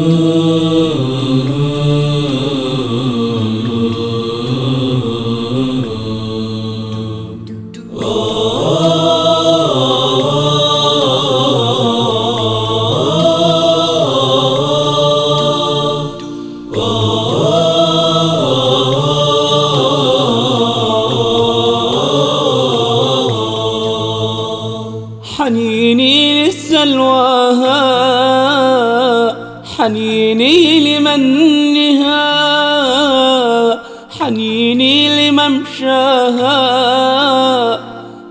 Oh. حنيني للسلواها حنيني لمنها حنيني لممشاها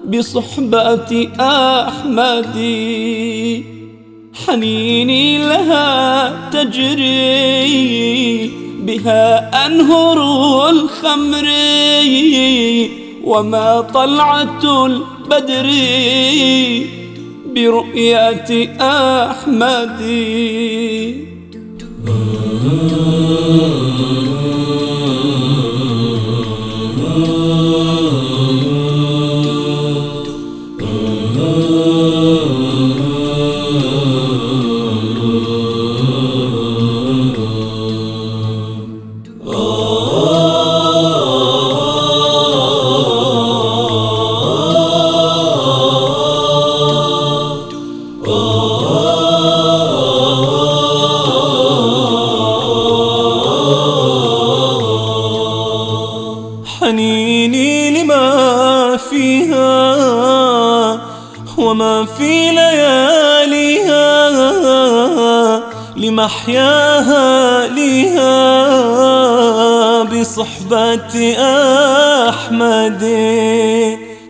بصحبة أحمدي حنيني لها تجري بها أنهر الخمر. وما طلعة البدر برؤية أحمد حنيني لما فيها وما في لياليها لمحياها ليها بصحبة أحمد.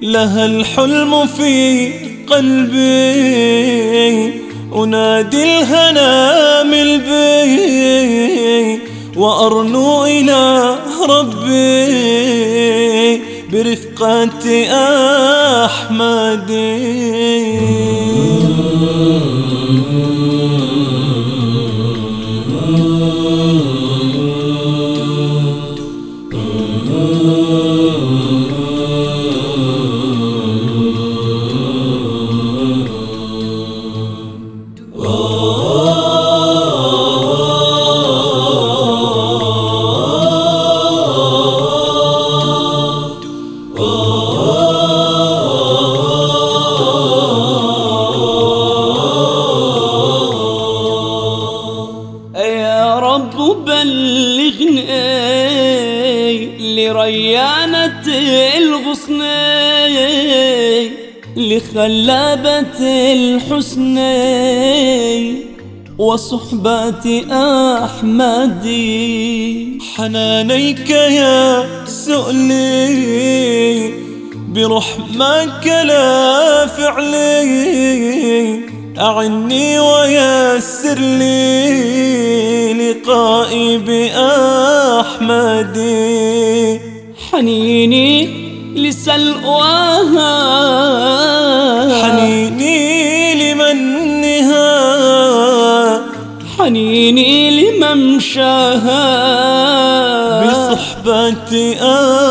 لها الحلم في قلبي أنادي الهنا من بي وأرنو إلى ربي برفقة أحمد. يا لريانة الغصن لخلابة الحسن وصحبة أحمد. حنانيك يا سؤلي برحمك لا فعلي أعني ويسر لي لقائي بأحمد حنيني لسلواها حنيني لمنها. حنيني لممشاها. بصحبة أحمد